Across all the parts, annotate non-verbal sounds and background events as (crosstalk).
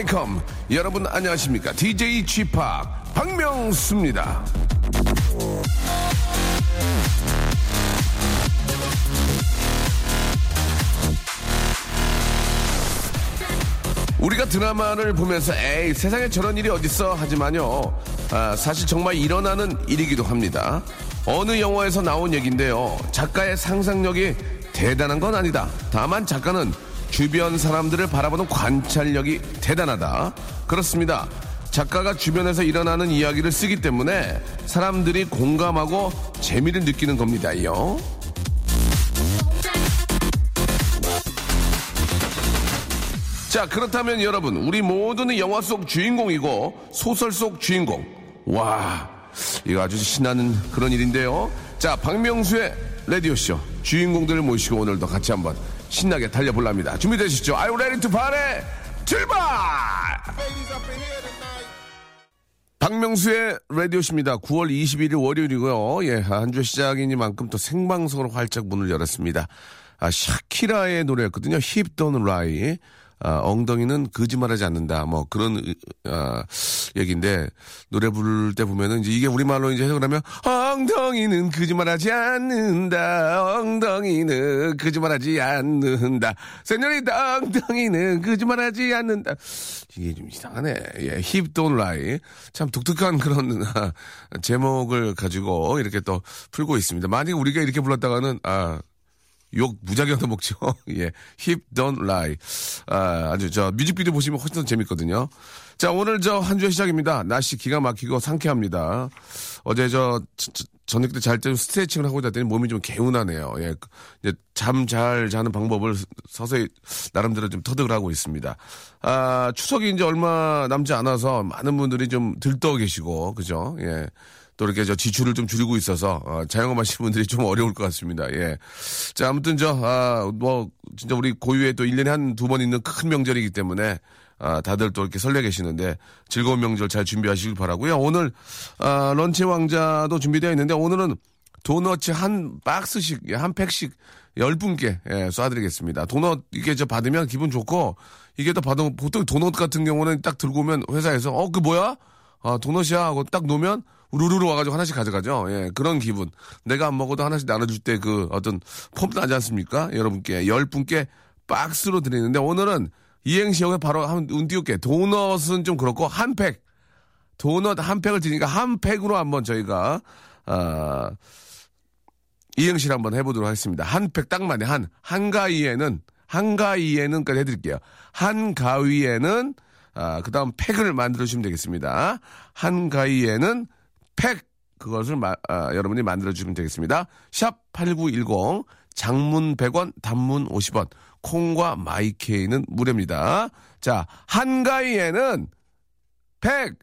Welcome. 여러분 안녕하십니까? DJ Chip 박명수입니다. 우리가 드라마를 보면서 에이 세상에 저런 일이 어딨어? 하지만요. 아, 사실 정말 일어나는 일이기도 합니다. 어느 영화에서 나온 얘기인데요. 작가의 상상력이 대단한 건 아니다. 다만 작가는 주변 사람들을 바라보는 관찰력이 대단하다. 그렇습니다. 작가가 주변에서 일어나는 이야기를 쓰기 때문에 사람들이 공감하고 재미를 느끼는 겁니다요 자, 그렇다면 여러분, 우리 모두는 영화 속 주인공이고 소설 속 주인공. 와, 이거 아주 신나는 그런 일인데요. 자, 박명수의 라디오쇼. 주인공들을 모시고 오늘도 같이 한번 신나게 달려볼랍니다. 준비되시죠? Are you ready to party? 출발! 박명수의 라디오십니다. 9월 21일 월요일이고요. 예, 한 주 시작이니만큼 또 생방송으로 활짝 문을 열었습니다. 아, 샤키라의 노래였거든요. Hip Don't Lie. 아, 엉덩이는 거짓말하지 않는다. 뭐 그런 아, 얘기인데 노래 부를 때 보면은 이제 이게 우리말로 이제 해석을 하면 엉덩이는 거짓말하지 않는다. 엉덩이는 거짓말하지 않는다. 세뇨리다 엉덩이는 거짓말하지 않는다. 이게 좀 이상하네. 예, 힙 don't lie. 참 독특한 그런 아, 제목을 가지고 이렇게 또 풀고 있습니다. 만약 우리가 이렇게 불렀다가는 아 욕 무지하게 얻어 먹죠. (laughs) 예. 힙 don't lie. 아, 아주 저 뮤직비디오 보시면 훨씬 더 재밌거든요. 자, 오늘 저 한 주의 시작입니다. 날씨 기가 막히고 상쾌합니다. 어제 저, 저, 저 저녁 때 잘 때 스트레칭을 하고 잤더니 몸이 좀 개운하네요. 예. 이제 잠 잘 자는 방법을 서서히 나름대로 좀 터득을 하고 있습니다. 아, 추석이 이제 얼마 남지 않아서 많은 분들이 좀 들떠 계시고, 그죠? 예. 또 이렇게 저 지출을 좀 줄이고 있어서 어, 자영업 하시는 분들이 좀 어려울 것 같습니다. 예. 자, 아무튼 저, 아, 뭐, 진짜 우리 고유의 또 1년에 한 두 번 있는 큰 명절이기 때문에 아, 다들 또 이렇게 설레 계시는데 즐거운 명절 잘 준비하시길 바라고요. 오늘 아, 런치 왕자도 준비되어 있는데 오늘은 도너츠 한 박스씩, 예, 한 팩씩 열 분께 예, 쏴드리겠습니다. 도넛 이게 저 받으면 기분 좋고 이게 또 받으면 보통 도넛 같은 경우는 딱 들고 오면 회사에서 어, 그 뭐야? 아, 도넛이야 하고 딱 놓으면 우르르 와가지고 하나씩 가져가죠. 예, 그런 기분. 내가 안 먹어도 하나씩 나눠줄 때 그 어떤 폼 나지 않습니까? 여러분께, 열 분께 박스로 드리는데 오늘은 이행시 형에 바로 한번 운 띄울게. 도넛은 좀 그렇고 한 팩. 도넛 한 팩을 드니까 한 팩으로 한번 저희가, 아, 이행시를 한번 해보도록 하겠습니다. 한 팩 딱 맞네. 한, 한가위에는, 한가위에는까지 해드릴게요. 한가위에는, 아, 그 다음 팩을 만들어주시면 되겠습니다. 한가위에는 팩 그것을 마, 아, 여러분이 만들어주시면 되겠습니다. 샵 8910 장문 100원 단문 50원 콩과 마이케이는 무료입니다. 자 한가위에는 팩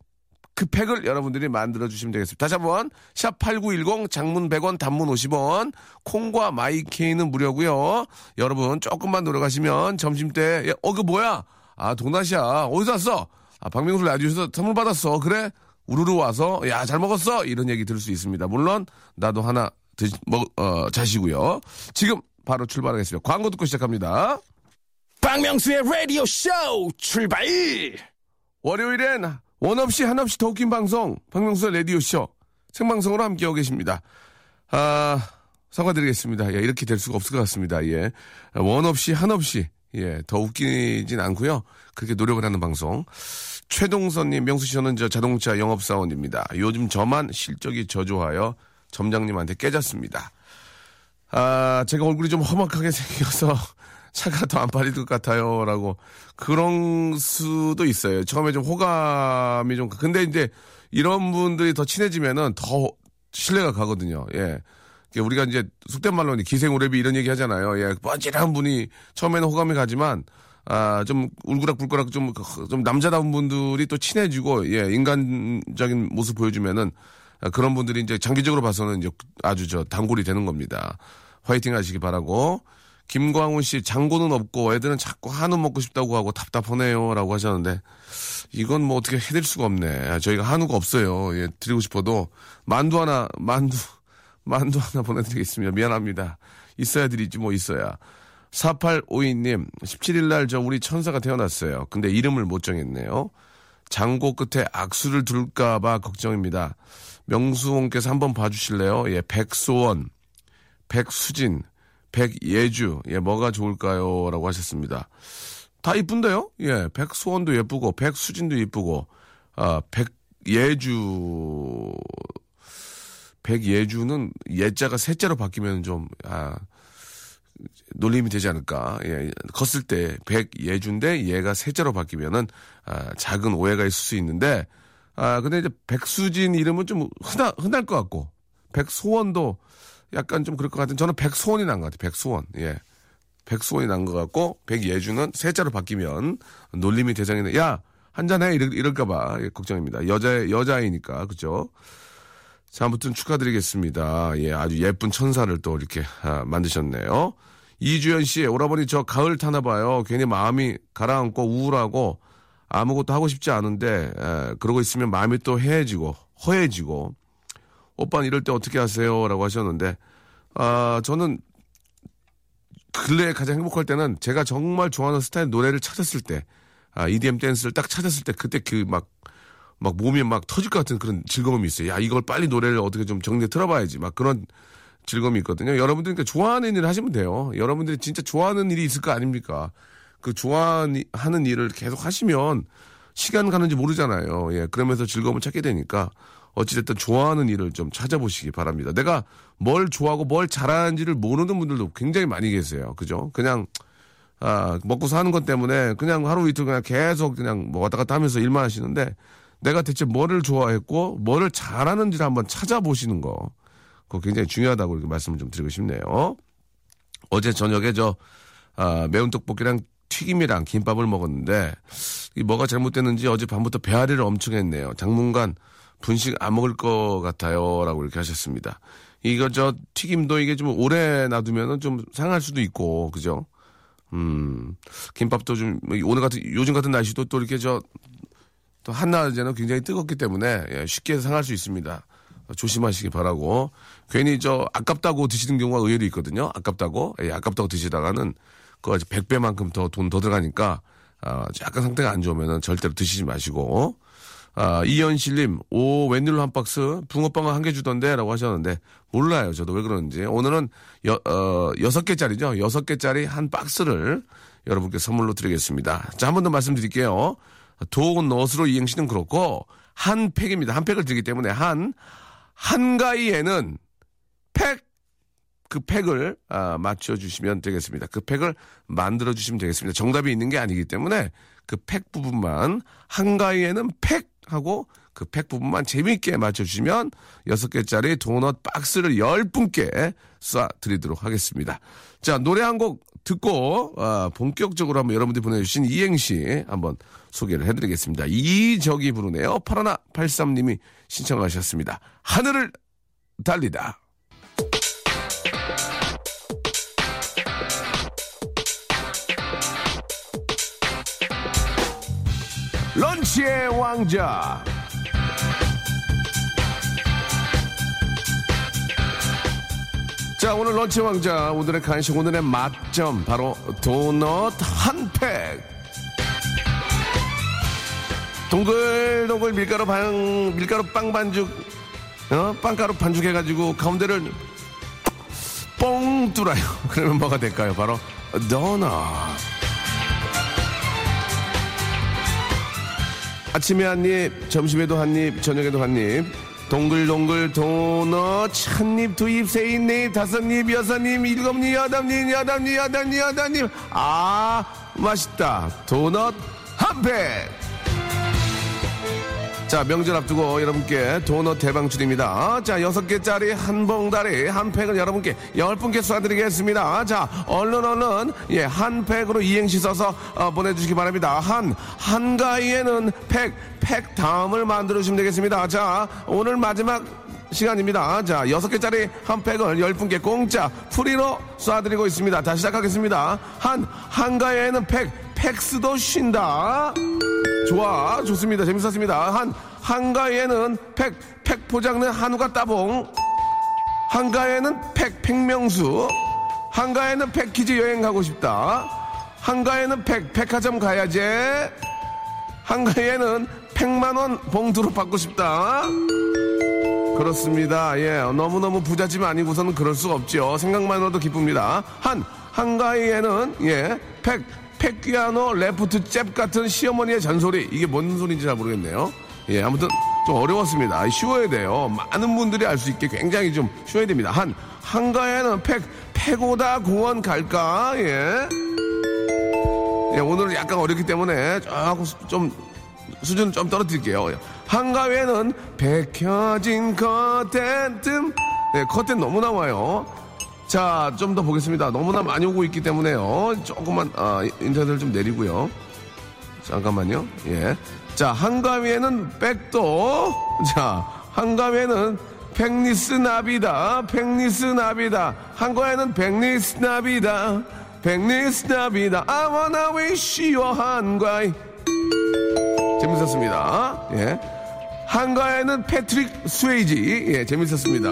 그 팩을 여러분들이 만들어 주시면 되겠습니다. 다시 한번 샵 8910 장문 100원 단문 50원 콩과 마이케이는 무료고요. 여러분 조금만 노력하시면 점심때 어 그 뭐야? 아 도넛이야. 어디서 왔어? 아 박명수 라디오에서 선물 받았어. 그래? 우르르 와서 야 잘 먹었어 이런 얘기 들을 수 있습니다. 물론 나도 하나 드, 먹, 어, 자시고요. 지금 바로 출발하겠습니다. 광고 듣고 시작합니다. 박명수의 라디오 쇼 출발! 월요일엔 원 없이 한 없이 더 웃긴 방송 박명수의 라디오 쇼 생방송으로 함께하고 계십니다. 아 사과드리겠습니다. 예, 이렇게 될 수가 없을 것 같습니다. 예, 원 없이 한 없이 예, 더 웃기진 않고요. 그렇게 노력을 하는 방송. 최동선님, 명수 씨 저는 저 자동차 영업사원입니다. 요즘 저만 실적이 저조하여 점장님한테 깨졌습니다. 아, 제가 얼굴이 좀 험악하게 (laughs) 생겨서 차가 더 안 팔릴 것 같아요. 라고. 그런 수도 있어요. 처음에 좀 호감이 좀, 근데 이제 이런 분들이 더 친해지면은 더 신뢰가 가거든요. 예. 우리가 이제 속된 말로 기생오래비 이런 얘기 하잖아요. 예. 뻔질한 분이 처음에는 호감이 가지만 아, 좀 울그락불그락 좀, 좀 남자다운 분들이 또 친해지고, 예, 인간적인 모습 보여주면은 아, 그런 분들이 이제 장기적으로 봐서는 이제 아주 저 단골이 되는 겁니다. 화이팅 하시기 바라고. 김광훈 씨, 장고는 없고 애들은 자꾸 한우 먹고 싶다고 하고 답답하네요. 라고 하셨는데, 이건 뭐 어떻게 해드릴 수가 없네. 저희가 한우가 없어요. 예, 드리고 싶어도, 만두 하나, 만두, (laughs) 만두 하나 보내드리겠습니다. 미안합니다. 있어야 드리지, 뭐 있어야. 4852님, 17일날 저 우리 천사가 태어났어요. 근데 이름을 못 정했네요. 장고 끝에 악수를 둘까봐 걱정입니다. 명수홍께서 한번 봐주실래요? 예, 백소원, 백수진, 백예주, 예, 뭐가 좋을까요? 라고 하셨습니다. 다 이쁜데요? 예, 백소원도 예쁘고, 백수진도 예쁘고, 아, 백예주, 백예주는 예자가 셋자로 바뀌면 좀, 아, 놀림이 되지 않을까. 예, 컸을 때 백예주인데 얘가 셋자로 바뀌면은, 아, 작은 오해가 있을 수 있는데, 아, 근데 이제 백수진 이름은 좀 흔하, 흔할 것 같고, 백소원도 약간 좀 그럴 것 같은, 저는 백소원이 난 것 같아요. 백소원. 예. 백소원이 난 것 같고, 백예주는 셋자로 바뀌면 놀림이 대상이네. 야! 한잔해! 이럴, 이럴까봐 예, 걱정입니다. 여자, 여자이니까, 그죠? 자, 아무튼 축하드리겠습니다. 예, 아주 예쁜 천사를 또 이렇게 아, 만드셨네요. 이주연 씨, 오라버니 저 가을 타나 봐요. 괜히 마음이 가라앉고 우울하고 아무것도 하고 싶지 않은데 에, 그러고 있으면 마음이 또 해해지고 허해지고 오빠는 이럴 때 어떻게 하세요? 라고 하셨는데 아 저는 근래에 가장 행복할 때는 제가 정말 좋아하는 스타일 노래를 찾았을 때 아, EDM 댄스를 딱 찾았을 때 그때 그막 막 몸이 막 터질 것 같은 그런 즐거움이 있어요. 야 이걸 빨리 노래를 어떻게 좀 정리해 틀어봐야지 막 그런 즐거움이 있거든요. 여러분들 그러니까 좋아하는 일을 하시면 돼요. 여러분들이 진짜 좋아하는 일이 있을 거 아닙니까? 그 좋아하는 일을 계속 하시면 시간 가는지 모르잖아요. 예, 그러면서 즐거움을 찾게 되니까 어찌됐든 좋아하는 일을 좀 찾아보시기 바랍니다. 내가 뭘 좋아하고 뭘 잘하는지를 모르는 분들도 굉장히 많이 계세요. 그죠? 그냥, 아, 먹고 사는 것 때문에 그냥 하루 이틀 그냥 계속 그냥 뭐 왔다 갔다 하면서 일만 하시는데 내가 대체 뭐를 좋아했고 뭐를 잘하는지를 한번 찾아보시는 거. 그거 굉장히 중요하다고 이렇게 말씀을 좀 드리고 싶네요. 어제 저녁에 저, 아, 매운 떡볶이랑 튀김이랑 김밥을 먹었는데, 이 뭐가 잘못됐는지 어제 밤부터 배앓이를 엄청 했네요. 당분간 분식 안 먹을 것 같아요. 라고 이렇게 하셨습니다. 이거 저 튀김도 이게 좀 오래 놔두면은 좀 상할 수도 있고, 그죠? 음, 김밥도 좀, 오늘 같은, 요즘 같은 날씨도 또 이렇게 저, 또 한낮에는 굉장히 뜨겁기 때문에 예, 쉽게 상할 수 있습니다. 조심하시기 바라고. 괜히 저 아깝다고 드시는 경우가 의외로 있거든요. 아깝다고. 예, 아깝다고 드시다가는 그거 100배만큼 더 돈 더 들어가니까 아, 약간 상태가 안 좋으면은 절대로 드시지 마시고. 아, 이현실님, 오, 웬일로 한 박스? 붕어빵을 한 개 주던데? 라고 하셨는데, 몰라요. 저도 왜 그러는지. 오늘은 여, 어, 여섯 개짜리죠. 여섯 개짜리 한 박스를 여러분께 선물로 드리겠습니다. 자, 한 번 더 말씀드릴게요. 도넛으로 이행시는 그렇고, 한 팩입니다. 한 팩을 드리기 때문에 한, 한가위에는 팩, 그 팩을 아, 맞춰주시면 되겠습니다. 그 팩을 만들어 주시면 되겠습니다. 정답이 있는 게 아니기 때문에 그 팩 부분만 한가위에는 팩 하고 그 팩 부분만 재미있게 맞춰주시면 여섯 개짜리 도넛 박스를 열 분께 쏴드리도록 하겠습니다. 자 노래 한 곡 듣고 아, 본격적으로 한번 여러분들이 보내주신 이행시 한번 소개를 해드리겠습니다. 이적이 부르네요. 파라나 83님이 신청하셨습니다. 하늘을 달리다. 런치의 왕자. 자, 오늘 런치 왕자. 오늘의 간식, 오늘의 맛점. 바로 도넛 한 팩. 동글동글 밀가루 반, 밀가루 빵 반죽, 어? 빵가루 반죽 해가지고 가운데를 뻥 뚫어요. (laughs) 그러면 뭐가 될까요? 바로 도넛. 아침에 한 입, 점심에도 한 입, 저녁에도 한 입. 동글동글 도넛 한 입, 두 입, 세 입, 네 입, 다섯 입, 여섯 입, 일곱 입, 여덟 입, 여덟 입, 여덟 입, 여덟 입. 아, 맛있다. 도넛 한 팩. 자, 명절 앞두고 여러분께 도넛 대방출입니다. 자, 여섯 개짜리 한 봉다리 한 팩을 여러분께 열 분께 쏴드리겠습니다. 자, 얼른 얼른 예, 한 팩으로 이행시 써서 어, 보내주시기 바랍니다. 한 한가위에는 팩, 팩 다음을 만들어 주시면 되겠습니다. 자, 오늘 마지막 시간입니다. 자, 여섯 개짜리 한 팩을 열 분께 공짜 free로 쏴드리고 있습니다. 다시 시작하겠습니다. 한, 한가위에는 팩, 팩스도 쉰다. 좋아, 좋습니다. 재밌었습니다. 한, 한가에는 팩, 팩 포장는 한우가 따봉. 한가에는 팩, 팩명수. 한가에는 패키지 여행 가고 싶다. 한가에는 팩, 백화점 가야지. 한가에는 100만원 봉투로 받고 싶다. 그렇습니다. 예. 너무너무 부잣집 아니고서는 그럴 수가 없죠. 생각만으로도 기쁩니다. 한, 한가위에는, 예, 팩, 팩퀴아오 레프트 잽 같은 시어머니의 잔소리. 이게 뭔 소리인지 잘 모르겠네요. 예, 아무튼 좀 어려웠습니다. 쉬워야 돼요. 많은 분들이 알 수 있게 굉장히 좀 쉬워야 됩니다. 한, 한가위에는 팩, 패고다 공원 갈까? 예. 예, 오늘은 약간 어렵기 때문에 조금 좀 수준 좀 떨어뜨릴게요. 한가위에는 백혀진 커튼 뜸. 네, 커튼 너무 나 와요. 자, 좀 더 보겠습니다. 너무나 많이 오고 있기 때문에요. 조금만, 아, 인터넷을 좀 내리고요. 잠깐만요. 예. 자, 한가위에는 백도. 자, 한가위에는 팩리스 Navidad다. 팩리스 Navidad. 한가위에는 팩리스 Navidad. 팩리스 Navidad. I wanna wish you 한가위. 재밌었습니다. 예. 한가위에는 패트릭 스웨이지. 예, 재밌었습니다.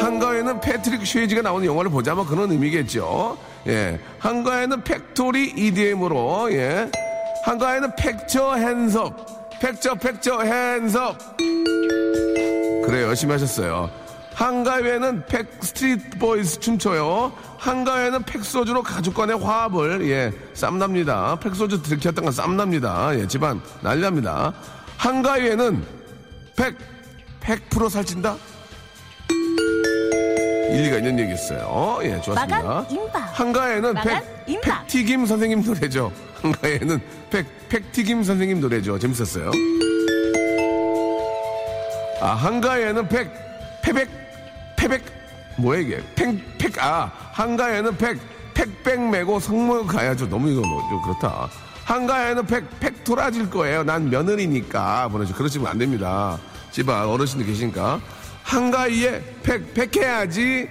한가위에는 패트릭 스웨이지가 나오는 영화를 보자 뭐 그런 의미겠죠. 예. 한가위에는 factory EDM으로, 예. 한가위에는 팩처 hands up. 팩처, 팩처 hands up. 그래, 열심히 하셨어요. 한가위에는 팩 Street Boys 춤춰요. 한가위에는 팩소주로 가족 간의 화합을 예 쌈납니다. 팩소주 들켰던 건 쌈납니다. 예 집안 난리납니다. 한가위에는 팩100% 살찐다. 일리가 있는 얘기였어요. 예 좋았습니다. 마감 임박. 한가위에는 마감 팩 임박. 팩튀김 선생님 노래죠. 한가위에는 팩 팩튀김 선생님 노래죠. 재밌었어요. 아 한가위에는 팩 패백 패백 뭐야 이게 팩 팩 아 한가에는 팩 팩백 메고 성모 가야죠 너무 이거 좀 그렇다 한가에는 팩 팩토라질 거예요. 난 며느리니까. 보내줘 그러시면 안 됩니다. 집안 어르신들 계시니까. 한가위에 팩 팩해야지.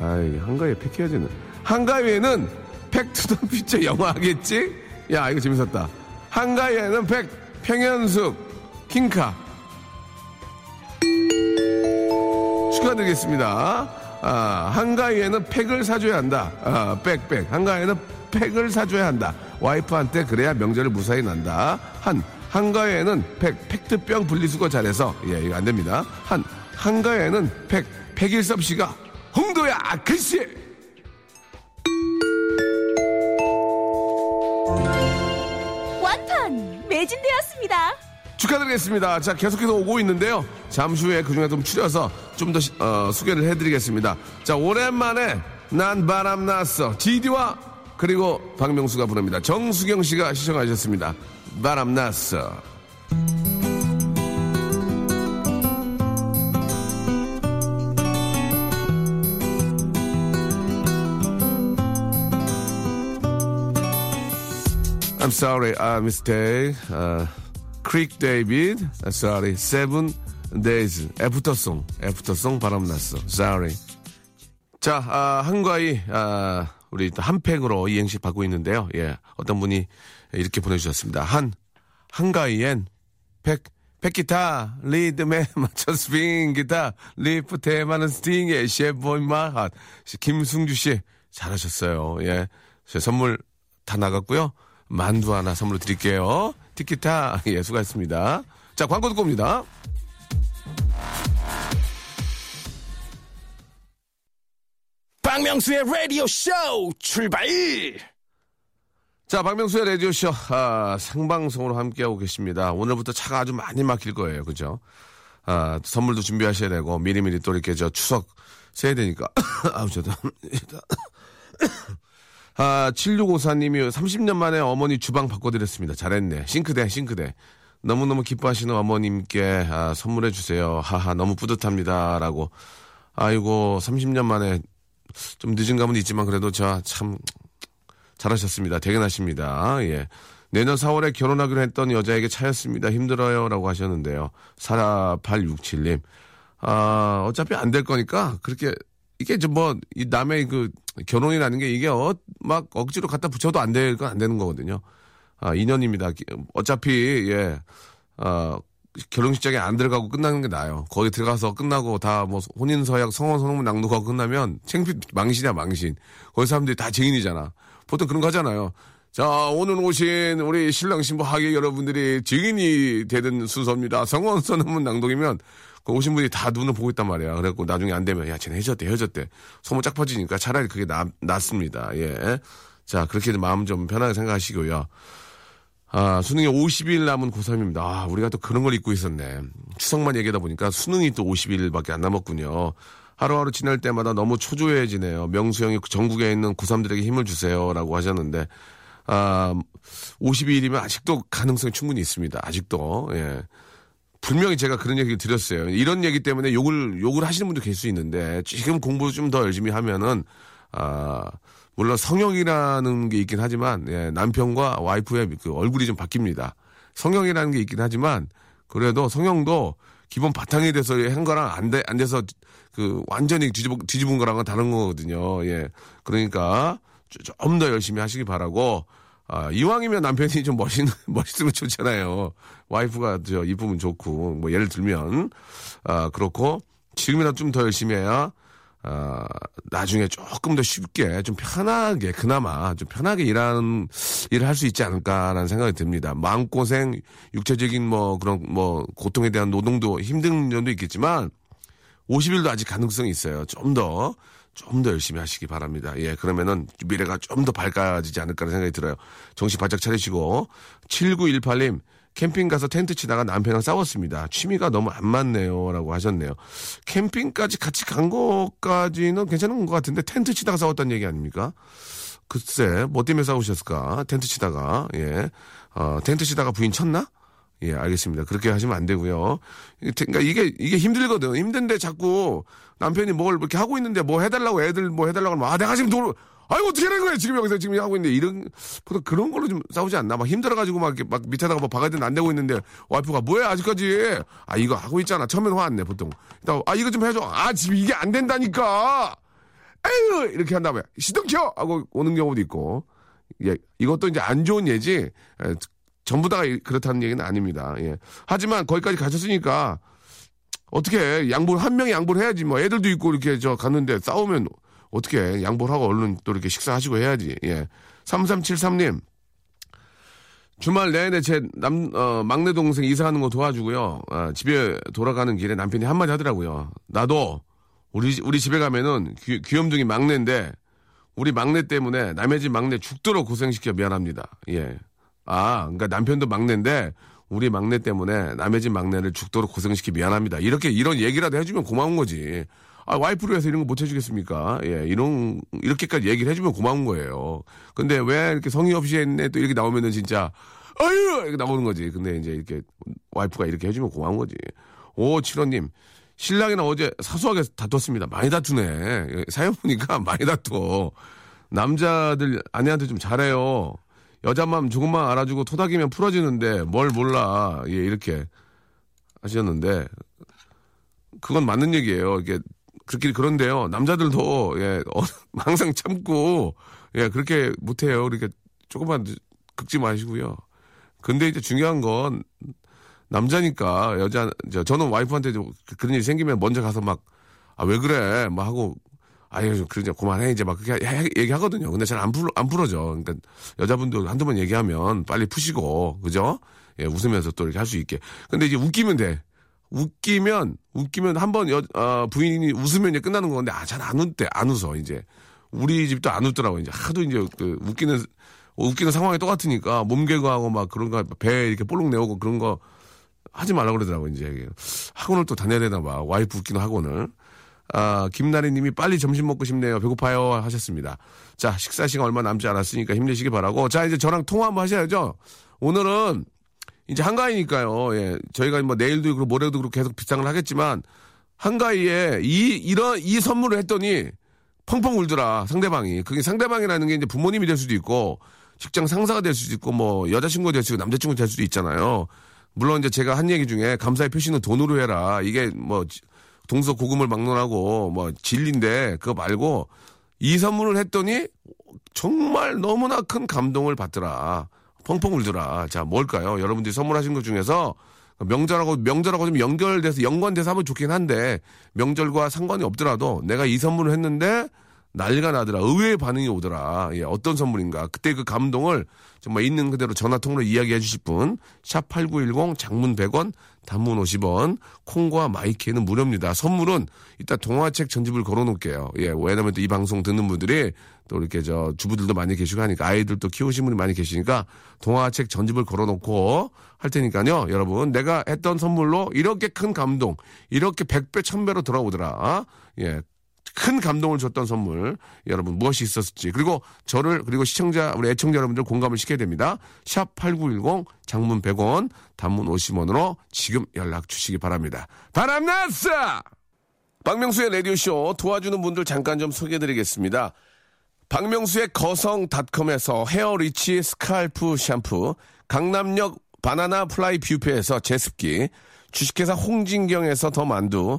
아이 한가위에 팩해야지는. 한가위에는 팩투더 퓨처 영화 하겠지? 야 이거 재밌었다. 한가위에는 팩 평현숙 킹카. 축하드리겠습니다. 아, 한가위에는 팩을 사줘야 한다. 아, 빽빽. 한가위에는 팩을 사줘야 한다. 와이프한테 그래야 명절을 무사히 난다. 한, 한가위에는 팩, 팩트병 분리수거 잘해서, 예, 이거 안 됩니다. 한, 한가위에는 팩, 백일섭 씨가 홍도야, 글씨! 완판 매진되었습니다. 축하드리겠습니다. 자, 계속해서 오고 있는데요. 잠시 후에 그 중에 좀 추려서 좀더 어, 소개를 해드리겠습니다. 자, 오랜만에 난 바람 났어. 지디와 그리고 박명수가 부릅니다. 정수경 씨가 신청하셨습니다. 바람 났어. I'm sorry, I mistake. Uh, Craig David, sorry, seven days, 애프터송, 애프터송 바람났어, sorry. 자, 아, 한과이, 아, 우리 또한 팩으로 이행시 받고 있는데요. 예, 어떤 분이 이렇게 보내주셨습니다. 한, 한가위엔 팩, 백기타, 리듬에 (laughs) 맞춰 스윙 기타, 리프트에 많은 스팅에 셰보이 마 핫. 김승주 씨, 잘하셨어요. 예. 제 선물 다 나갔고요. 만두 하나 선물로 드릴게요. 티키타, 예, 수고하셨습니다. 자, 광고 듣고 옵니다. 박명수의 라디오 쇼 출발! 자, 박명수의 라디오 쇼, 아, 생방송으로 함께하고 계십니다. 오늘부터 차가 아주 많이 막힐 거예요. 그죠? 아, 선물도 준비하셔야 되고, 미리미리 또 이렇게 저 추석 세야 되니까. (coughs) 아우, 저도. (coughs) 아, 7654님이 30년 만에 어머니 주방 바꿔드렸습니다. 잘했네. 싱크대, 싱크대. 너무너무 기뻐하시는 어머님께 아, 선물해 주세요. 하하, 너무 뿌듯합니다. 라고. 아이고, 30년 만에 좀 늦은 감은 있지만 그래도 저 참 잘하셨습니다. 대견하십니다. 예. 내년 4월에 결혼하기로 했던 여자에게 차였습니다. 힘들어요. 라고 하셨는데요. 4867님. 아, 어차피 안 될 거니까 그렇게 이게 좀뭐이 남의 그 결혼이라는 게 이게 어, 막 억지로 갖다 붙여도 안 될 건 안 되는 거거든요. 아, 인연입니다. 어차피 예. 아, 결혼식장에 안 들어가고 끝나는 게 나아요. 거기 들어가서 끝나고 다 뭐 혼인서약, 성원 선언문 낭독하고 끝나면 챙피 망신이야 망신. 거기 사람들이 다 증인이잖아. 보통 그런 거 하잖아요. 자 오늘 오신 우리 신랑 신부 하객 여러분들이 증인이 되는 순서입니다. 성원 선언문 낭독이면 그 오신 분이 다 눈을 보고 있단 말이야. 그래갖고 나중에 안 되면 야 쟤네 헤어졌대 헤어졌대. 소문 짝 퍼지니까 차라리 그게 나, 낫습니다. 예. 자 그렇게 마음 좀 편하게 생각하시고요. 아, 수능이 50일 남은 고3입니다. 아, 우리가 또 그런 걸 잊고 있었네. 추석만 얘기하다 보니까 수능이 또 50일밖에 안 남았군요. 하루하루 지날 때마다 너무 초조해지네요. 명수 형이 전국에 있는 고3들에게 힘을 주세요. 라고 하셨는데, 아, 52일이면 아직도 가능성이 충분히 있습니다. 아직도, 예. 분명히 제가 그런 얘기를 드렸어요. 이런 얘기 때문에 욕을, 욕을 하시는 분도 계실 수 있는데, 지금 공부 좀 더 열심히 하면은, 아, 물론 성형이라는 게 있긴 하지만 예, 남편과 와이프의 그 얼굴이 좀 바뀝니다. 성형이라는 게 있긴 하지만 그래도 성형도 기본 바탕에 대해서 한 거랑 안, 돼, 안 돼서 그 완전히 뒤집은, 뒤집은 거랑은 다른 거거든요. 예. 그러니까 좀 더 열심히 하시기 바라고 아, 이왕이면 남편이 좀 멋있는, (laughs) 멋있으면 좋잖아요. 와이프가 저 이쁘면 좋고, 뭐 예를 들면, 아, 그렇고, 지금이라도 좀더 열심히 해야 어, 나중에 조금 더 쉽게 좀 편하게 그나마 좀 편하게 일하는 일을 할 수 있지 않을까라는 생각이 듭니다. 마음고생, 육체적인 뭐 그런 뭐 고통에 대한 노동도 힘든 점도 있겠지만 50일도 아직 가능성이 있어요. 좀 더, 좀 더 열심히 하시기 바랍니다. 예, 그러면은 미래가 좀 더 밝아지지 않을까라는 생각이 들어요. 정신 바짝 차리시고 7918님 캠핑 가서 텐트 치다가 남편이랑 싸웠습니다. 취미가 너무 안 맞네요. 라고 하셨네요. 캠핑까지 같이 간 것까지는 괜찮은 것 같은데 텐트 치다가 싸웠다는 얘기 아닙니까? 글쎄, 뭐 때문에 싸우셨을까? 텐트 치다가, 예. 어, 텐트 치다가 부인 쳤나? 예, 알겠습니다. 그렇게 하시면 안 되고요. 그러니까 이게, 이게 힘들거든. 힘든데 자꾸 남편이 뭘 이렇게 하고 있는데 뭐 해달라고 애들 뭐 해달라고 하면 아, 내가 지금 돈, 아이고 어떻게 하는 거야? 지금 여기서 지금 하고 있는데 이런 보통 그런 걸로 좀 싸우지 않나? 막 힘들어가지고 막, 막 밑에다가 뭐 바가지는 안 되고 있는데 와이프가 뭐야 아직까지? 아 이거 하고 있잖아. 처음엔 화 안 내 보통. 아 이거 좀 해줘. 아 지금 이게 안 된다니까. 에휴 이렇게 한 다음에 시동 켜! 하고 오는 경우도 있고. 예 이것도 이제 안 좋은 예지. 예, 전부 다 그렇다는 얘기는 아닙니다. 예. 하지만 거기까지 가셨으니까 어떻게 양보 한 명이 양보를 해야지. 뭐 애들도 있고 이렇게 저 갔는데 싸우면 어떻게 양보를 하고 얼른 또 이렇게 식사하시고 해야지. 예. 3373님. 주말 내내 제 남, 어, 막내 동생 이사하는 거 도와주고요. 아, 집에 돌아가는 길에 남편이 한마디 하더라고요. 나도 우리, 우리 집에 가면은 귀, 귀염둥이 막내인데 우리 막내 때문에 남의 집 막내 죽도록 고생시켜 미안합니다. 예. 아, 그러니까 남편도 막내인데 우리 막내 때문에 남의 집 막내를 죽도록 고생시켜 미안합니다. 이렇게 이런 얘기라도 해주면 고마운 거지. 아, 와이프를 위해서 이런 거 못 해주겠습니까? 예, 이런, 이렇게까지 얘기를 해주면 고마운 거예요. 근데 왜 이렇게 성의 없이 했네 또 이렇게 나오면은 진짜, 아유! 이렇게 나오는 거지. 근데 이제 이렇게 와이프가 이렇게 해주면 고마운 거지. 오, 칠호님. 신랑이랑 어제 사소하게 다퉜습니다. 많이 다투네. 예, 사연 보니까 (laughs) 많이 다투. 남자들 아내한테 좀 잘해요. 여자 마음 조금만 알아주고 토닥이면 풀어지는데 뭘 몰라. 예, 이렇게 하셨는데 그건 맞는 얘기예요. 이게 그렇게 그런데요. 남자들도 예 어, (laughs) 항상 참고 예 그렇게 못해요. 그러니까 조금만 긁지 마시고요. 근데 이제 중요한 건 남자니까 여자 저, 저는 와이프한테 그런 일이 생기면 먼저 가서 막 아 왜 그래 막 하고 아유 그러자 그만해 이제 막 그렇게 얘기하거든요. 근데 잘 안풀안 풀어져. 그러니까 여자분도 한두 번 얘기하면 빨리 푸시고 그죠? 예 웃으면서 또 이렇게 할 수 있게. 근데 이제 웃기면 돼. 웃기면 웃기면 한번 어, 부인이 웃으면 이제 끝나는 건데 아 잘 안 웃대. 안 웃어 이제. 우리 집도 안 웃더라고 이제 하도 이제 그 웃기는 웃기는 상황이 똑같으니까 몸개그하고 막 그런 거 배 이렇게 볼록 내오고 그런 거 하지 말라고 그러더라고 이제. 학원을 또 다녀야 되나 봐. 와이프 웃기는 학원을. 아 김나리님이 빨리 점심 먹고 싶네요. 배고파요. 하셨습니다. 자 식사 시간 얼마 남지 않았으니까 힘내시기 바라고. 자 이제 저랑 통화 한번 하셔야죠. 오늘은 이제 한가위니까요. 예. 저희가 뭐 내일도 그렇고 모레도 그렇고 계속 비상을 하겠지만 한가위에 이 이런 이 선물을 했더니 펑펑 울더라 상대방이. 그게 상대방이라는 게 이제 부모님이 될 수도 있고 직장 상사가 될 수도 있고 뭐 여자친구가 될 수도 있고 남자친구가 될 수도 있잖아요. 물론 이제 제가 한 얘기 중에 감사의 표시는 돈으로 해라. 이게 뭐 동서 고금을 막론하고 뭐 진리인데 그거 말고 이 선물을 했더니 정말 너무나 큰 감동을 받더라. 펑펑 울더라. 자, 뭘까요? 여러분들이 선물하신 것 중에서 명절하고 명절하고 좀 연결돼서 연관돼서 하면 좋긴 한데 명절과 상관이 없더라도 내가 이 선물을 했는데 난리가 나더라. 의외의 반응이 오더라. 예, 어떤 선물인가. 그때 그 감동을 정말 있는 그대로 전화 통화로 이야기해 주실 분. 샵 8910 장문 100원, 단문 50원, 콩과 마이키는 무료입니다. 선물은 이따 동화책 전집을 걸어 놓을게요. 예, 왜냐면 또 이 방송 듣는 분들이 또 이렇게 저 주부들도 많이 계시고 하니까 아이들도 키우신 분이 많이 계시니까 동화책 전집을 걸어 놓고 할 테니까요. 여러분, 내가 했던 선물로 이렇게 큰 감동, 이렇게 100배, 1000배로 돌아오더라. 예, 큰 감동을 줬던 선물 여러분 무엇이 있었을지 그리고 저를 그리고 시청자 우리 애청자 여러분들 공감을 시켜야 됩니다. 샵 8910 장문 100원 단문 50원으로 지금 연락 주시기 바랍니다. 바람났어! 박명수의 라디오쇼 도와주는 분들 잠깐 좀 소개해드리겠습니다. 박명수의 거성닷컴에서 헤어리치 스칼프 샴푸 강남역 바나나 플라이 뷔페에서 제습기 주식회사 홍진경에서 더 만두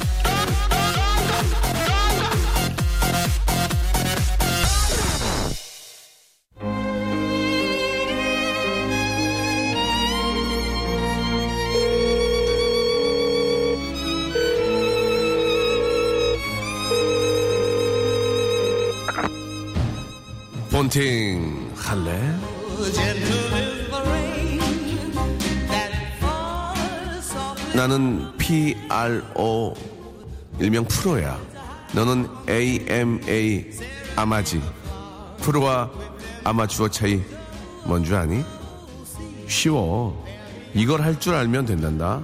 본팅 할래? 나는 PRO 일명 프로야. 너는 AMA 아마지. 프로와 아마추어 차이 뭔 줄 아니? 쉬워. 이걸 할 줄 알면 된단다.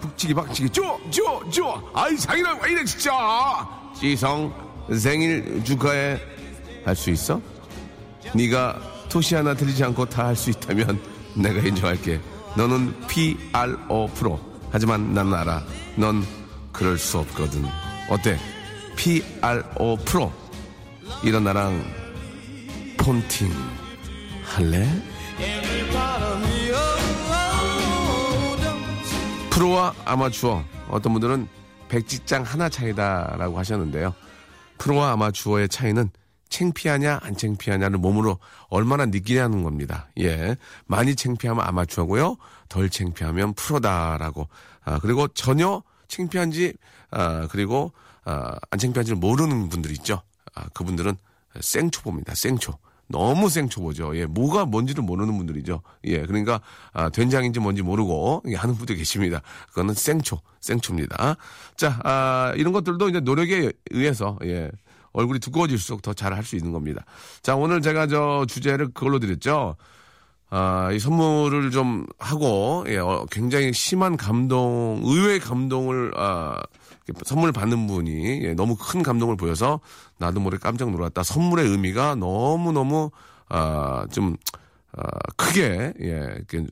북치기 박치기 쪼 쪼 쪼 아이 상이랑 왜 이래 진짜 지성 생일 축하해 할 수 있어? 네가 토시 하나 들리지 않고 다 할 수 있다면 (laughs) 내가 인정할게 너는 PRO 프로 하지만 난 알아 넌 그럴 수 없거든 어때? PRO 프로 이런 나랑 폰팅 할래? 프로와 아마추어 어떤 분들은 백지장 하나 차이다라고 하셨는데요. 프로와 아마추어의 차이는 창피하냐 안 창피하냐를 몸으로 얼마나 느끼냐는 겁니다. 예, 많이 창피하면 아마추어고요. 덜 창피하면 프로다라고. 아 그리고 전혀 창피한지 아 그리고 아, 안 창피한지를 모르는 분들 있죠. 아 그분들은 생초보입니다. 생초. 너무 생초보죠. 예, 뭐가 뭔지를 모르는 분들이죠. 예, 그러니까 아, 된장인지 뭔지 모르고 예, 하는 분들 계십니다. 그거는 생초, 생초입니다. 자, 아, 이런 것들도 이제 노력에 의해서 예, 얼굴이 두꺼워질수록 더 잘 할 수 있는 겁니다. 자, 오늘 제가 저 주제를 그걸로 드렸죠. 아, 이 선물을 좀 하고, 예, 어, 굉장히 심한 감동, 의외의 감동을, 아, 선물 받는 분이 예, 너무 큰 감동을 보여서 나도 모르게 깜짝 놀랐다. 선물의 의미가 너무너무, 아, 좀, 아, 크게, 예, 이렇게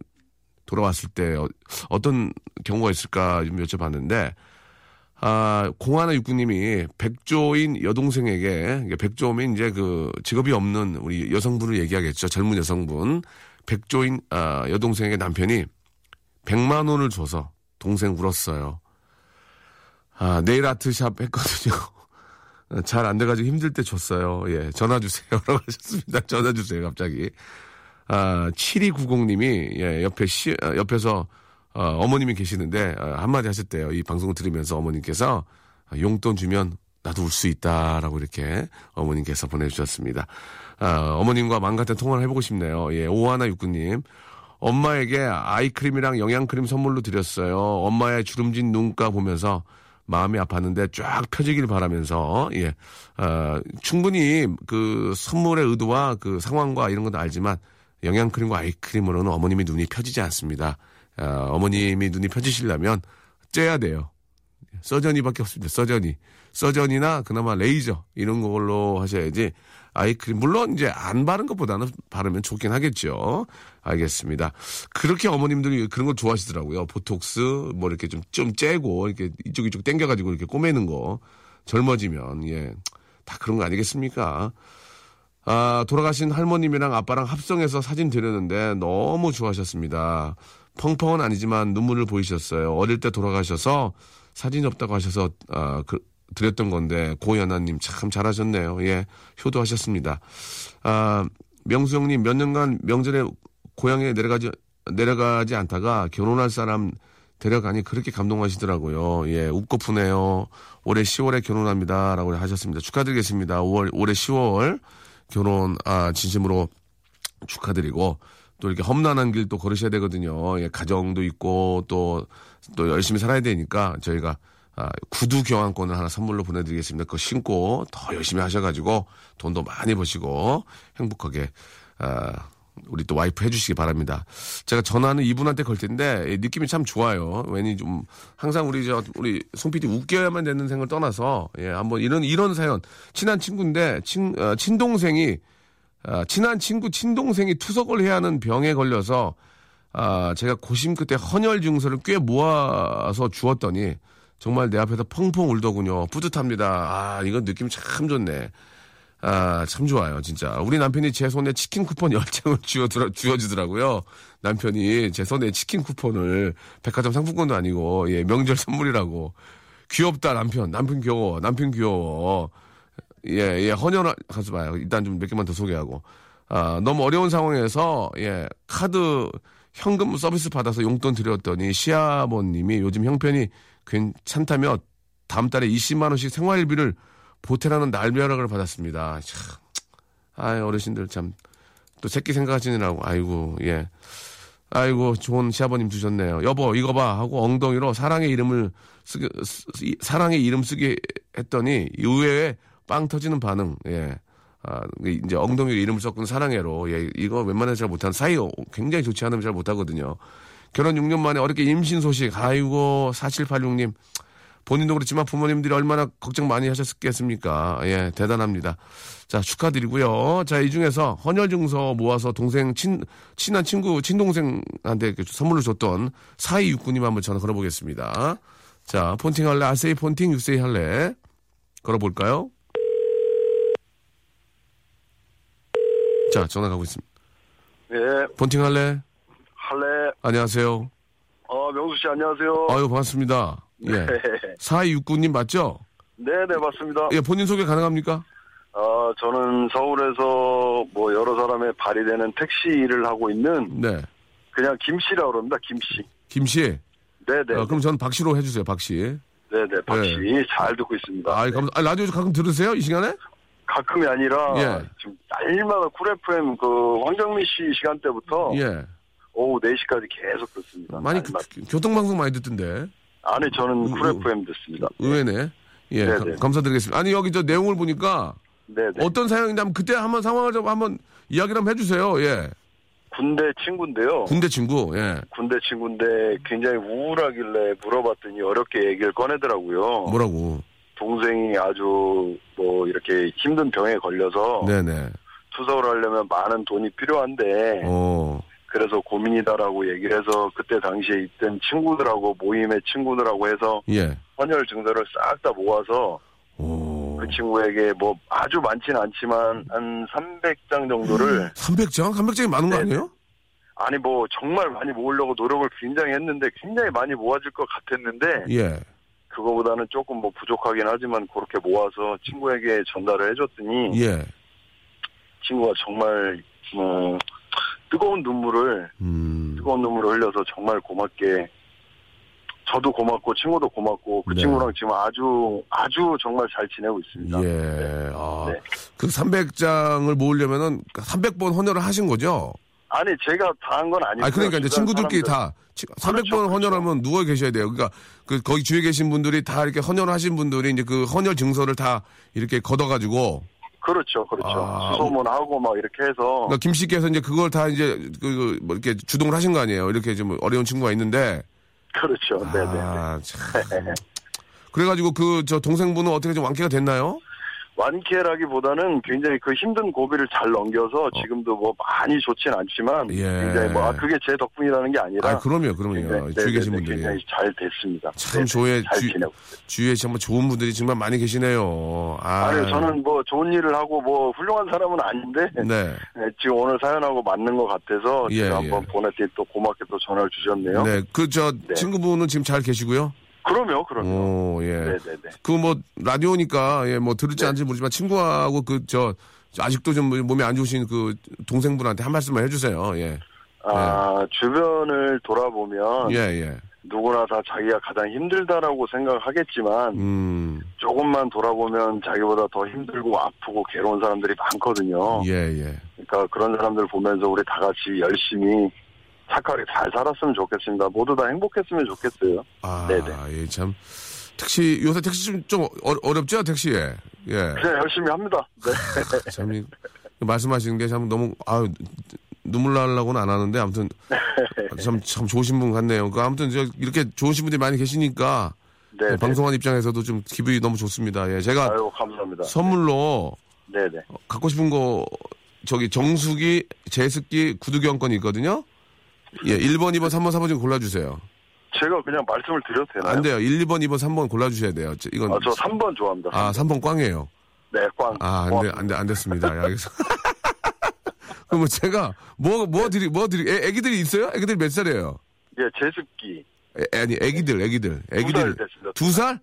돌아왔을 때 어, 어떤 경우가 있을까 좀 여쭤봤는데, 아, 공하나 육구님이 백조인 여동생에게, 백조면 이제 그 직업이 없는 우리 여성분을 얘기하겠죠. 젊은 여성분. 백조인, 아, 여동생에게 남편이 100만 원을 줘서 동생 울었어요. 아, 네일 아트샵 했거든요. (laughs) 잘 안 돼가지고 힘들 때 줬어요. 예, 전화 주세요. (laughs) 라고 하셨습니다. 전화 주세요, 갑자기. 아, 7290님이, 예, 옆에 시, 아, 옆에서 어, 어머님이 계시는데 어, 한마디 하셨대요. 이 방송을 들으면서 어머님께서 아, 용돈 주면 나도 울 수 있다 라고 이렇게 어머님께서 보내주셨습니다. 아, 어머님과 맘 같은 통화를 해보고 싶네요. 예, 오하나 육구님. 엄마에게 아이크림이랑 영양크림 선물로 드렸어요. 엄마의 주름진 눈가 보면서 마음이 아팠는데 쫙 펴지길 바라면서, 예, 어, 충분히 그 선물의 의도와 그 상황과 이런 것도 알지만 영양크림과 아이크림으로는 어머님이 눈이 펴지지 않습니다. 어, 어머님이 눈이 펴지시려면 째야 돼요. 서전이밖에 없습니다. 서전이. 서전이나 그나마 레이저 이런 걸로 하셔야지 아이크림 물론 이제 안 바른 것보다는 바르면 좋긴 하겠죠. 알겠습니다. 그렇게 어머님들이 그런 거 좋아하시더라고요. 보톡스 뭐 이렇게 좀좀 째고 이렇게 이쪽 이쪽 당겨가지고 이렇게 꼬매는 거 젊어지면 예 다 그런 거 아니겠습니까? 아, 돌아가신 할머님이랑 아빠랑 합성해서 사진 드렸는데 너무 좋아하셨습니다. 펑펑은 아니지만 눈물을 보이셨어요. 어릴 때 돌아가셔서 사진이 없다고 하셔서 아, 그, 드렸던 건데 고연아님 참 잘하셨네요. 예, 효도하셨습니다. 아, 명수 형님 몇 년간 명절에 고향에 내려가지 내려가지 않다가 결혼할 사람 데려가니 그렇게 감동하시더라고요. 예, 웃고프네요. 올해 10월에 결혼합니다 라고 하셨습니다. 축하드리겠습니다. 5월 올해 10월 결혼 아 진심으로 축하드리고 또 이렇게 험난한 길 또 걸으셔야 되거든요. 예, 가정도 있고 또 또 열심히 살아야 되니까 저희가 아, 구두 교환권을 하나 선물로 보내드리겠습니다. 그거 신고 더 열심히 하셔가지고 돈도 많이 버시고 행복하게 아, 우리 또 와이프 해주시기 바랍니다. 제가 전화는 이분한테 걸 텐데 예, 느낌이 참 좋아요. 괜히 좀 항상 우리 저 우리 송 PD 웃겨야만 되는 생을 떠나서 예 한번 이런 이런 사연 친한 친구인데 친 어, 친동생이 아, 친한 친구 친동생이 투석을 해야 하는 병에 걸려서 아, 제가 고심 끝에 헌혈 증서를 꽤 모아서 주었더니 정말 내 앞에서 펑펑 울더군요. 뿌듯합니다. 아, 이건 느낌 참 좋네. 아, 참 좋아요, 진짜. 우리 남편이 제 손에 치킨 쿠폰 10장을 (laughs) 쥐어들어, 쥐어주더라고요. 남편이 제 손에 치킨 쿠폰을 백화점 상품권도 아니고, 예, 명절 선물이라고. 귀엽다, 남편. 남편 귀여워. 남편 귀여워. 예, 예, 헌혈, 가서 봐요. 일단 좀 몇 개만 더 소개하고. 아, 너무 어려운 상황에서, 예, 카드, 현금 서비스 받아서 용돈 드렸더니 시아버님이 요즘 형편이 괜찮다며 다음 달에 20만 원씩 생활비를 보태라는 날벼락을 받았습니다. 참, 아이, 어르신들 참, 또 새끼 생각하시느라고, 아이고, 예. 아이고, 좋은 시아버님 두셨네요. 여보, 이거 봐. 하고 엉덩이로 사랑의 이름을 쓰게, 쓰, 사랑의 이름 쓰게 했더니, 의외에 빵 터지는 반응, 예. 아, 이제 엉덩이로 이름을 섞은 사랑해로, 예, 이거 웬만해서 잘 못하는 사이 굉장히 좋지 않으면 잘 못하거든요. 결혼 6년 만에 어렵게 임신 소식, 아이고, 4786님. 본인도 그렇지만 부모님들이 얼마나 걱정 많이 하셨겠습니까? 예, 대단합니다. 자, 축하드리고요. 자, 이 중에서 헌혈 증서 모아서 동생, 친, 친한 친구, 친동생한테 선물을 줬던 4269님 한번 전화 걸어보겠습니다. 자, 폰팅 할래? 아세이 폰팅, 유세이 할래? 걸어볼까요? 자, 전화 가고 있습니다. 예, 폰팅 할래? 안녕하세요. 어, 명수 씨 안녕하세요. 아유, 반갑습니다. 예. 네. 4269님 맞죠? 네, 네, 맞습니다. 예, 본인 소개 가능합니까? 어, 저는 서울에서 뭐 여러 사람의 발휘되는 택시 일을 하고 있는 네. 그냥 김씨라고 그럽니다. 김씨. 김씨. 네, 네. 어, 그럼 저는 박씨로 해주세요, 박씨. 네, 네. 박씨. 잘 듣고 있습니다. 아, 감, 아, 라디오 가끔 들으세요? 이 시간에? 가끔이 아니라 예. 지금 날마다 쿨 FM 그 황정민 씨 시간대부터 예. 오후 4시까지 계속 듣습니다. 많이 그. 교통방송 많이 듣던데. 아니, 저는 쿨 음, FM 듣습니다. 의외네. 예, 네, 감- 네. 감사드리겠습니다. 아니, 여기 저 내용을 보니까 네, 네. 어떤 한번 그때 한번 상황을 좀 한번 이야기를 한번 해주세요. 예. 군대 친구인데요. 군대 친구, 예. 군대 친구인데 굉장히 우울하길래 물어봤더니 어렵게 얘기를 꺼내더라고요. 뭐라고. 동생이 아주 뭐 이렇게 힘든 병에 걸려서 네네. 투석을 하려면 많은 돈이 필요한데 어, 그래서 고민이다라고 얘기를 해서 그때 당시에 있던 친구들하고 모임의 친구들하고 해서 예. 헌혈 증서를 싹 다 모아서 오. 그 친구에게 뭐 아주 많지는 않지만 한 300장 정도를 300장? 300장이 많은 거 네, 아니에요? 아니 뭐 정말 많이 모으려고 노력을 굉장히 했는데 굉장히 많이 모아질 것 같았는데 예. 그거보다는 조금 뭐 부족하긴 하지만 그렇게 모아서 친구에게 전달을 해줬더니 예. 친구가 정말 어, 뜨거운 눈물을 음. 뜨거운 눈물을 흘려서 정말 고맙게 저도 고맙고 친구도 고맙고 그 네. 친구랑 지금 아주 아주 정말 잘 지내고 있습니다. 예. 아, 네. 그 300장을 모으려면은 300번 헌혈을 하신 거죠? 아니 제가 다 한 건 아니고. 아, 그러니까 이제 친구들끼리 다 300번 그렇죠, 헌혈하면 누워 계셔야 돼요. 그러니까 그 거기 주위에 계신 분들이 다 이렇게 헌혈하신 분들이 이제 그 헌혈 증서를 다 이렇게 걷어가지고 그렇죠, 그렇죠. 아, 수소문하고 막 이렇게 해서. 그러니까 김 씨께서 이제 그걸 다 이제 그, 뭐 이렇게 주동을 하신 거 아니에요. 이렇게 좀 어려운 친구가 있는데. 그렇죠. 네네. 아, 참. 그래가지고 그 저 동생분은 어떻게 좀 완쾌가 됐나요? 완쾌라기보다는 굉장히 그 힘든 고비를 잘 넘겨서 지금도 뭐 많이 좋진 않지만 어. 예. 굉장히 뭐 아, 그게 제 덕분이라는 게 아니라 아, 그럼요, 그럼요. 굉장히- 주위에 계신 분들이. 굉장히 잘 됐습니다. 참 네네, 조에 잘 주-. 주위에 정말 좋은 분들이 정말 많이 계시네요. 아, 아니 저는 뭐 좋은 일을 하고 뭐 훌륭한 사람은 아닌데 네. (laughs) 네, 지금 오늘 사연하고 맞는 것 같아서 예, 제가 한번 예. 보냈더니 또 고맙게 또 전화를 주셨네요. 네. 그, 저, 네. 친구분은 지금 잘 계시고요? 그럼요, 그럼요. 오, 예. 네네네. 그 뭐, 라디오니까, 예, 뭐, 들을지 네. 않을지 모르지만, 친구하고 그, 저, 아직도 좀 몸이 안 좋으신 그 동생분한테 한 말씀만 해주세요. 예. 아 주변을 돌아보면 예, 예. 누구나 다 자기가 가장 힘들다라고 생각하겠지만 음, 조금만 돌아보면 자기보다 더 힘들고 아프고 괴로운 사람들이 많거든요. 예, 예. 그러니까 그런 사람들 보면서 우리 다 같이 열심히 착하게 잘 살았으면 좋겠습니다. 모두 다 행복했으면 좋겠어요. 아, 네네. 예, 참. 택시, 요새 택시 좀, 좀 어, 어렵죠, 택시에? 예. 그냥 열심히 합니다. 네. (laughs) 참, 이- 말씀하시는 게 참 너무, 아유, 눈물 나려고는 안 하는데, 아무튼, (laughs) 참, 참 좋으신 분 같네요. 그, 아무튼, 저, 이렇게 좋으신 분들이 많이 계시니까, 네. 네. 방송한 입장에서도 좀 기분이 너무 좋습니다. 예, 제가 아유 감사합니다. 선물로 네네. 갖고 싶은 거, 저기, 정수기, 제습기, 구두경권이 있거든요? 예, 1번, 2번, 3번, 4번 중 골라주세요. 제가 그냥 말씀을 드려도 되나요? 안 돼요. 1, 2번, 2번, 3번 골라주셔야 돼요. 저- 이건. 아, 저 3번 좋아합니다. 아, 3번 꽝이에요. 네, 꽝. 아, 안 돼, 안 돼, 안 됐습니다. 예, 알겠어. (laughs) 그럼 뭐 제가, 뭐, 뭐 드리, 뭐 드리, 애, 애기들이 있어요? 애기들이 몇 살이에요? 예, 제습기. 애, 아니, 애기들, 애기들. 애기들. 살 됐습니다. 두 살?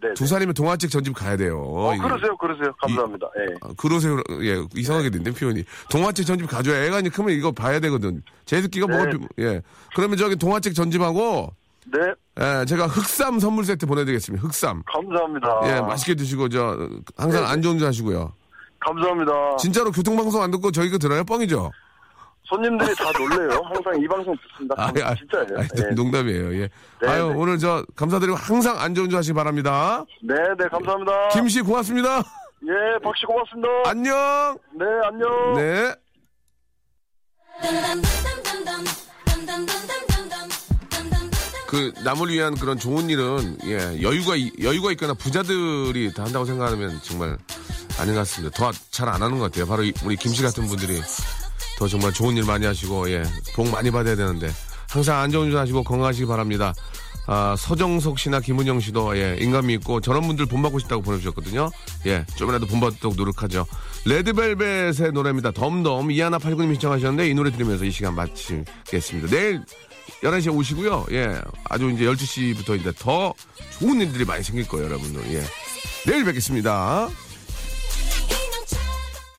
네. 두 살이면 동화책 전집 가야 돼요. 어. 그러세요, 그러세요. 감사합니다. 예. 아, 그러세요. 예, 이상하게 됐네, 표현이. 동화책 전집 가져야 애가 이제 크면 이거 봐야 되거든. 제습기가 네. 뭐가, 좀- 예. 그러면 저기 동화책 전집하고, 네, 예, 제가 흑삼 선물 세트 보내드리겠습니다. 흑삼. 감사합니다. 예, 맛있게 드시고, 저, 항상 네. 안전운전 하시고요. 감사합니다. 진짜로 교통방송 안 듣고 저희 거 들어요? 뻥이죠? 손님들이 다 놀래요. 항상 이 방송 듣습니다. 아, 아, 진짜예요. 아니, 예. 농담이에요. 예. 네, 아유, 네. 오늘 저 감사드리고 항상 안전운전 하시기 바랍니다. 네, 네, 감사합니다. 김 씨 고맙습니다. 예, 박씨 고맙습니다. 안녕. 네, 안녕. 네. 그 남을 위한 그런 좋은 일은 예, 여유가 이- 여유가 있거나 부자들이 다 한다고 생각하면 정말 아닌 것 같습니다. 더 잘 안 하는 것 같아요. 바로 이- 우리 김 씨 같은 분들이 더 정말 좋은 일 많이 하시고 예, 복 많이 받아야 되는데 항상 안전운전 하시고 건강하시기 바랍니다. 아, 서정석 씨나 김은영 씨도 예, 인간미 있고 저런 분들 본받고 싶다고 보내주셨거든요. 예, 좀이라도 본받도록 노력하죠. 레드벨벳의 노래입니다. 덤덤 이하나 팔구님 신청하셨는데 이 노래 들으면서 이 시간 마치겠습니다. 내일 11시에 오시고요. 예, 아주 이제 12시부터 이제 더 좋은 일들이 많이 생길 거예요, 여러분들. 예. 내일 뵙겠습니다.